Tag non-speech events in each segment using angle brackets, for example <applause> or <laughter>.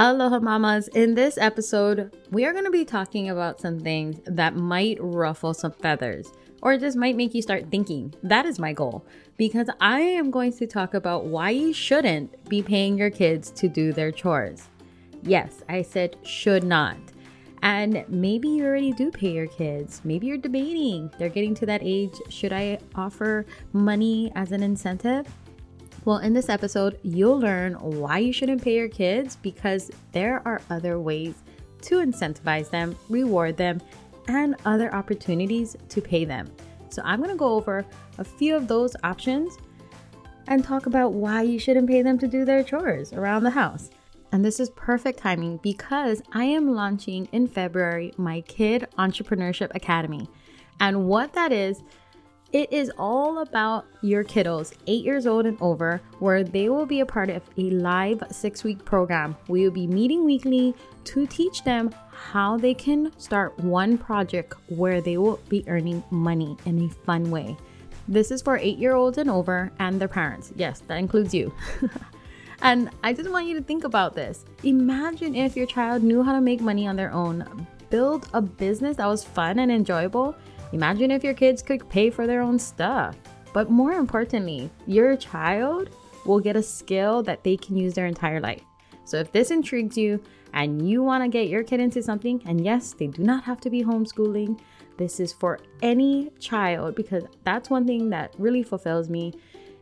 Aloha mamas. In this episode, we are going to be talking about some things that might ruffle some feathers or just might make you start thinking. That is my goal because I am going to talk about why you shouldn't be paying your kids to do their chores. Yes, I said should not. And maybe you already do pay your kids. Maybe you're debating. They're getting to that age. Should I offer money as an incentive? Well, in this episode, you'll learn why you shouldn't pay your kids because there are other ways to incentivize them, reward them, and other opportunities to pay them. So, I'm going to go over a few of those options and talk about why you shouldn't pay them to do their chores around the house. And this is perfect timing because I am launching in February my Kid Entrepreneurship Academy. And what that is, it is all about your kiddos, eight years old and over, where they will be a part of a live six week program. We will be meeting weekly to teach them how they can start one project where they will be earning money in a fun way. This is for eight year olds and over and their parents. Yes, that includes you. <laughs> and I just want you to think about this. Imagine if your child knew how to make money on their own, build a business that was fun and enjoyable Imagine if your kids could pay for their own stuff. But more importantly, your child will get a skill that they can use their entire life. So if this intrigues you and you want to get your kid into something, and yes, they do not have to be homeschooling, this is for any child because that's one thing that really fulfills me.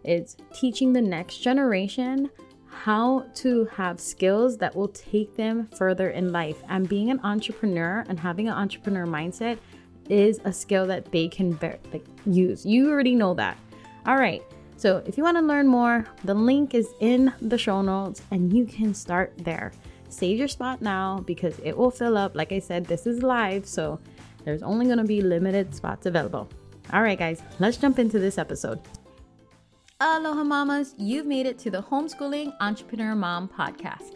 It's teaching the next generation how to have skills that will take them further in life. And being an entrepreneur and having an entrepreneur mindset is a skill that they can ver- like, use. You already know that. All right. So if you want to learn more, the link is in the show notes and you can start there. Save your spot now because it will fill up. Like I said, this is live, so there's only going to be limited spots available. All right, guys, let's jump into this episode. Aloha, mamas. You've made it to the Homeschooling Entrepreneur Mom podcast.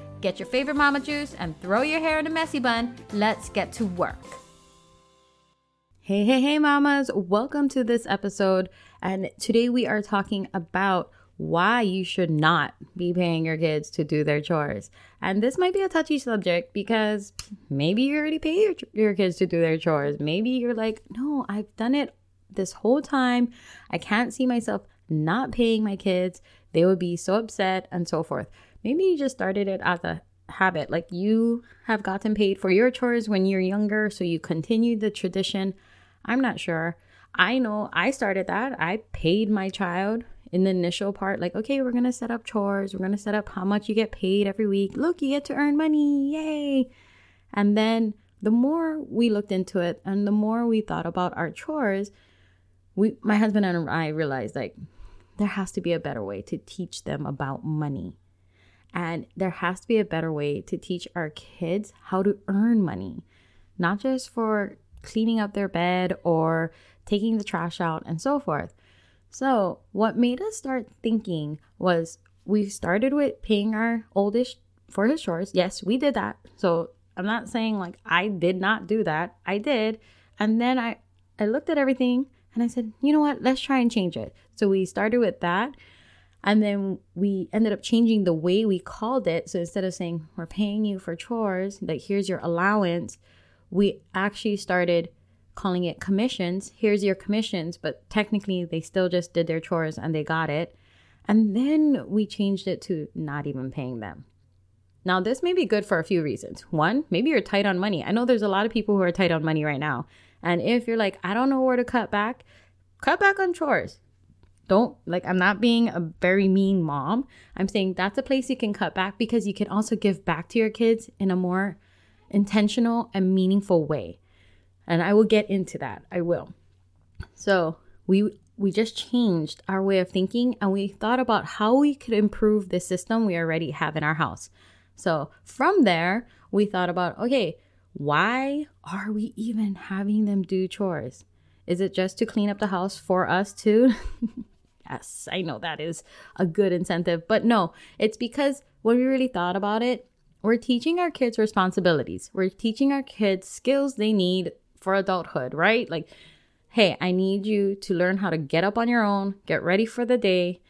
Get your favorite mama juice and throw your hair in a messy bun. Let's get to work. Hey, hey, hey, mamas. Welcome to this episode. And today we are talking about why you should not be paying your kids to do their chores. And this might be a touchy subject because maybe you already pay your, your kids to do their chores. Maybe you're like, no, I've done it this whole time. I can't see myself not paying my kids. They would be so upset and so forth. Maybe you just started it as a habit. Like you have gotten paid for your chores when you're younger, so you continue the tradition. I'm not sure. I know I started that. I paid my child in the initial part, like, okay, we're going to set up chores. We're going to set up how much you get paid every week. Look, you get to earn money. Yay. And then the more we looked into it and the more we thought about our chores, we, my husband and I realized like there has to be a better way to teach them about money. And there has to be a better way to teach our kids how to earn money, not just for cleaning up their bed or taking the trash out and so forth. So, what made us start thinking was we started with paying our oldest for his chores. Yes, we did that. So, I'm not saying like I did not do that. I did. And then I I looked at everything and I said, "You know what? Let's try and change it." So, we started with that and then we ended up changing the way we called it. So instead of saying, we're paying you for chores, like here's your allowance, we actually started calling it commissions. Here's your commissions, but technically they still just did their chores and they got it. And then we changed it to not even paying them. Now, this may be good for a few reasons. One, maybe you're tight on money. I know there's a lot of people who are tight on money right now. And if you're like, I don't know where to cut back, cut back on chores don't like i'm not being a very mean mom. I'm saying that's a place you can cut back because you can also give back to your kids in a more intentional and meaningful way. And i will get into that. I will. So we we just changed our way of thinking and we thought about how we could improve the system we already have in our house. So from there, we thought about okay, why are we even having them do chores? Is it just to clean up the house for us too? <laughs> yes, I know that is a good incentive, but no, it's because when we really thought about it, we're teaching our kids responsibilities. We're teaching our kids skills they need for adulthood, right? Like, hey, I need you to learn how to get up on your own, get ready for the day.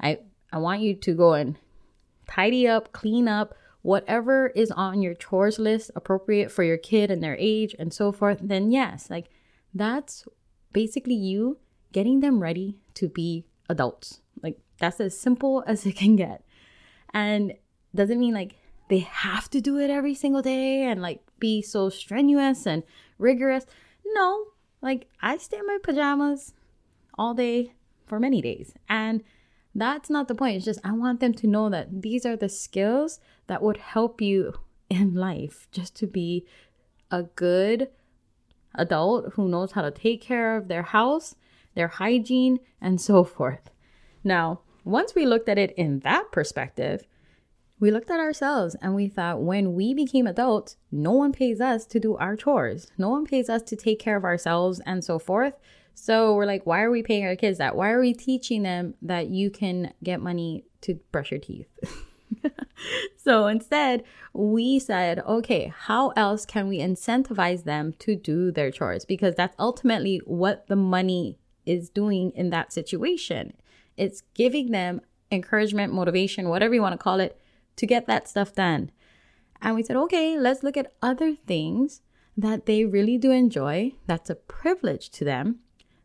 I I want you to go and tidy up, clean up, whatever is on your chores list appropriate for your kid and their age and so forth. Then yes, like that's basically you getting them ready to be adults. Like that's as simple <laughs> as it can get. And doesn't mean like they have to do it every single day and like be so strenuous and rigorous. No, like I stay in my pajamas all day for many days. And that's not the point. It's just I want them to know that these are the skills that would help you <laughs> in life just to be a good adult who knows how to take care of their house, their hygiene, and so forth. Now, once we looked at it in that perspective, we looked at ourselves and we thought when we became adults, no one pays us to do our chores. No one pays us to take care of ourselves and so forth. So we're like, why are we paying our kids that? Why are we teaching them that you can get money to brush your teeth? <laughs> so instead, we said, okay, how else can we incentivize them to do their chores? Because that's ultimately what the money is doing in that situation. It's giving them encouragement, motivation, whatever you want to call it, to get that stuff done. And we said, okay, let's look at other things that they really do enjoy, that's a privilege to them,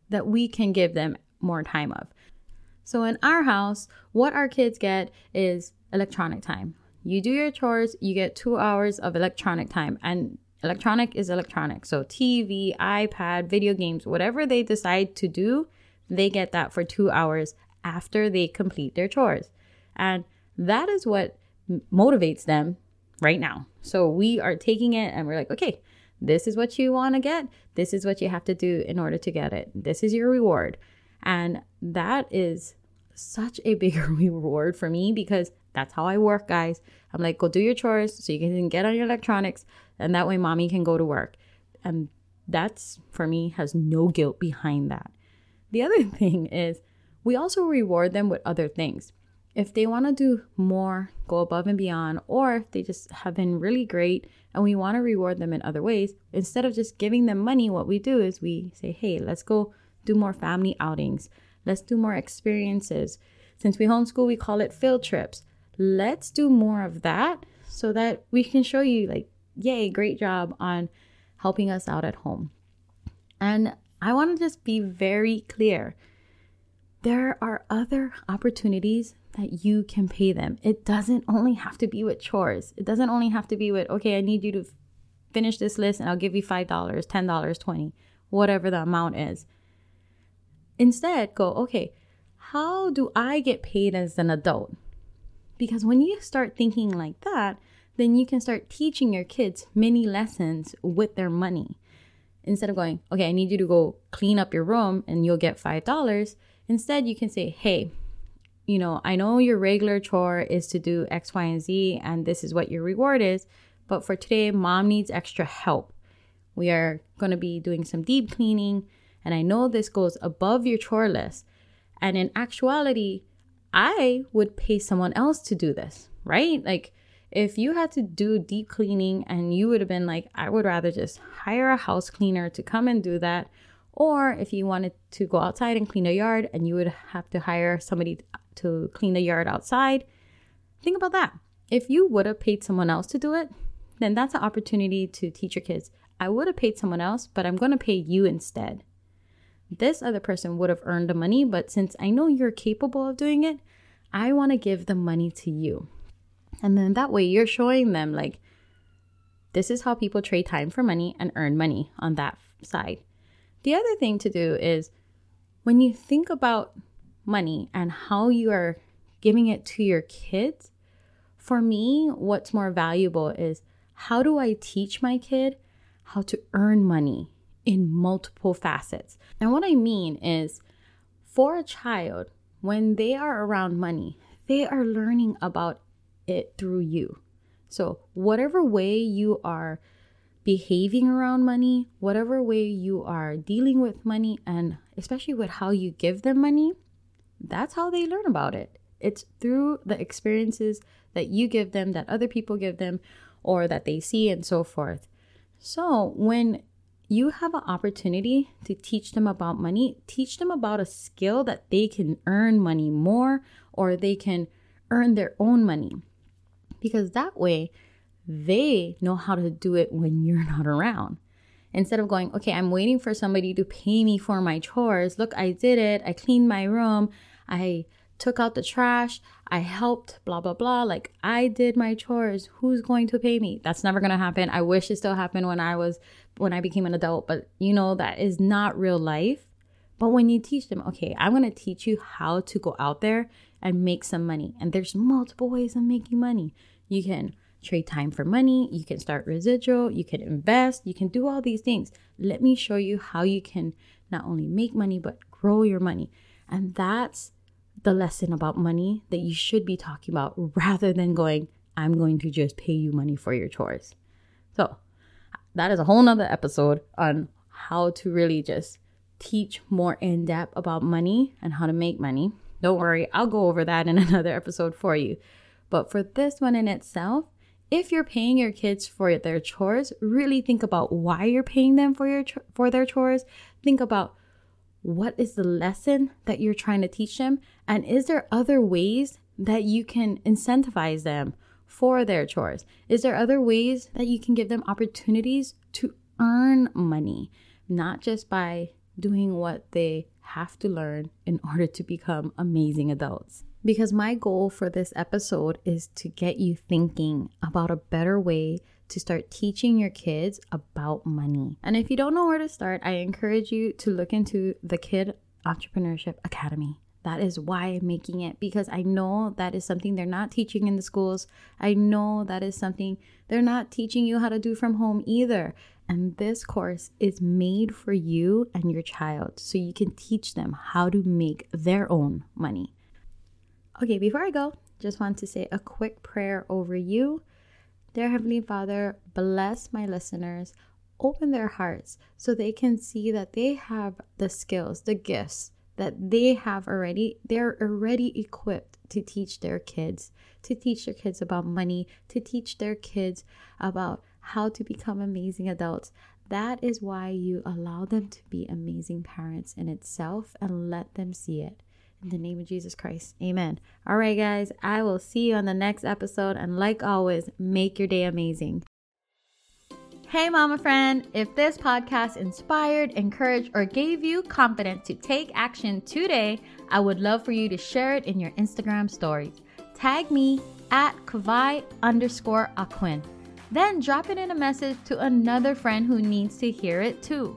that we can give them more time of. So in our house, what our kids get is electronic time. You do your chores, you get two hours of electronic time. And electronic is electronic. So TV, iPad, video games, whatever they decide to do, they get that for two hours after they complete their chores. And that is what motivates them right now. So we are taking it and we're like, okay, this is what you want to get. This is what you have to do in order to get it. This is your reward. And that is such a <laughs> bigger reward for me because that's how I work, guys. I'm like, go do your chores so you can get on your electronics and that way mommy can go to work. And that's for me has no guilt behind that. The other <laughs> thing is we also reward them with other things if they want to do more, go above and beyond, or if they just have been really great and we want to reward them in other ways, instead of just giving them money, what we do is we say, hey, let's go do more family outings. Let's do more experiences. Since we homeschool, we call it field trips. Let's do more of that so that we can show you, like, yay, great job on helping us out at home. And I want to just be very clear there are other opportunities that you can pay them. It doesn't only have to be with chores. It doesn't only have to be with, okay, I need you to finish this list and I'll give you $5, $10, 20, whatever the amount is. Instead, go, okay, how do I get paid as an adult? Because when you start thinking like that, then you can start teaching your kids many lessons with their money. Instead of going, okay, I need you to go clean up your room and you'll get $5. Instead, you can say, hey, you know, I know your regular chore is to do X, Y, and Z, and this is what your reward is. But for today, mom needs extra help. We are going to be doing some deep cleaning, and I know this goes above your chore list. And in actuality, I would pay someone else to do this, right? Like, if you had to do deep cleaning and you would have been like, I would rather just hire a house cleaner to come and do that. Or if you wanted to go outside and clean a yard and you would have to hire somebody to clean the yard outside. Think about that. If you would have paid someone else to do it, then that's an opportunity to teach your kids. I would have paid someone else, but I'm going to pay you instead. This other person would have earned the money, but since I know you're capable of doing it, I want to give the money to you. And then that way you're showing them, like, this is how people trade time for money and earn money on that side. The other thing to do is when you think about money and how you are giving it to your kids, for me, what's more valuable is how do I teach my kid how to earn money in multiple facets? And what I mean is, for a child, when they are around money, they are learning about it through you. So, whatever way you are behaving around money, whatever way you are dealing with money, and especially with how you give them money, that's how they learn about it. It's through the experiences that you give them, that other people give them, or that they see, and so forth. So, when you have an opportunity to teach them about money, teach them about a skill that they can earn money more or they can earn their own money. Because that way, they know how to do it when you're not around. Instead of going, okay, I'm waiting for somebody to pay me for my chores. Look, I did it. I cleaned my room. I took out the trash. I helped, blah, blah, blah. Like I did my chores. Who's going to pay me? That's never going to happen. I wish it still happened when I was, when I became an adult, but you know, that is not real life. But when you teach them, okay, I'm going to teach you how to go out there and make some money. And there's multiple ways of making money. You can trade time for money, you can start residual, you can invest, you can do all these things. Let me show you how you can not only make money, but grow your money. And that's the lesson about money that you should be talking about rather than going, I'm going to just pay you money for your chores. So, that is a whole nother episode on how to really just teach more in depth about money and how to make money. Don't worry, I'll go over that in <laughs> another episode for you. But for this one in itself, if you're paying your kids for their chores, really think about why you're paying them for your for their chores. Think about what is the lesson that you're trying to teach them and is there other ways that you can incentivize them for their chores? Is there other ways that you can give them opportunities to earn money, not just by doing what they have to learn in order to become amazing adults? Because my goal for this episode is to get you thinking about a better way to start teaching your kids about money. And if you don't know where to start, I encourage you to look into the Kid Entrepreneurship Academy. That is why I'm making it because I know that is something they're not teaching in the schools. I know that is something they're not teaching you how to do from home either. And this course is made for you and your child so you can teach them how to make their own money. Okay, before I go, just want to say a quick prayer over you. Dear Heavenly Father, bless my listeners, open their hearts so they can see that they have the skills, the gifts that they have already. They're already equipped to teach their kids, to teach their kids about money, to teach their kids about how to become amazing adults. That is why you allow them to be amazing parents in itself and let them see it. In the name of Jesus Christ. Amen. All right, guys, I will see you on the next episode. And like always, make your day amazing. Hey, mama friend, if this podcast inspired, encouraged, or gave you confidence to take action today, I would love for you to share it in your Instagram stories. Tag me at Kavai underscore Aquin. Then drop it in a message to another friend who needs to hear it too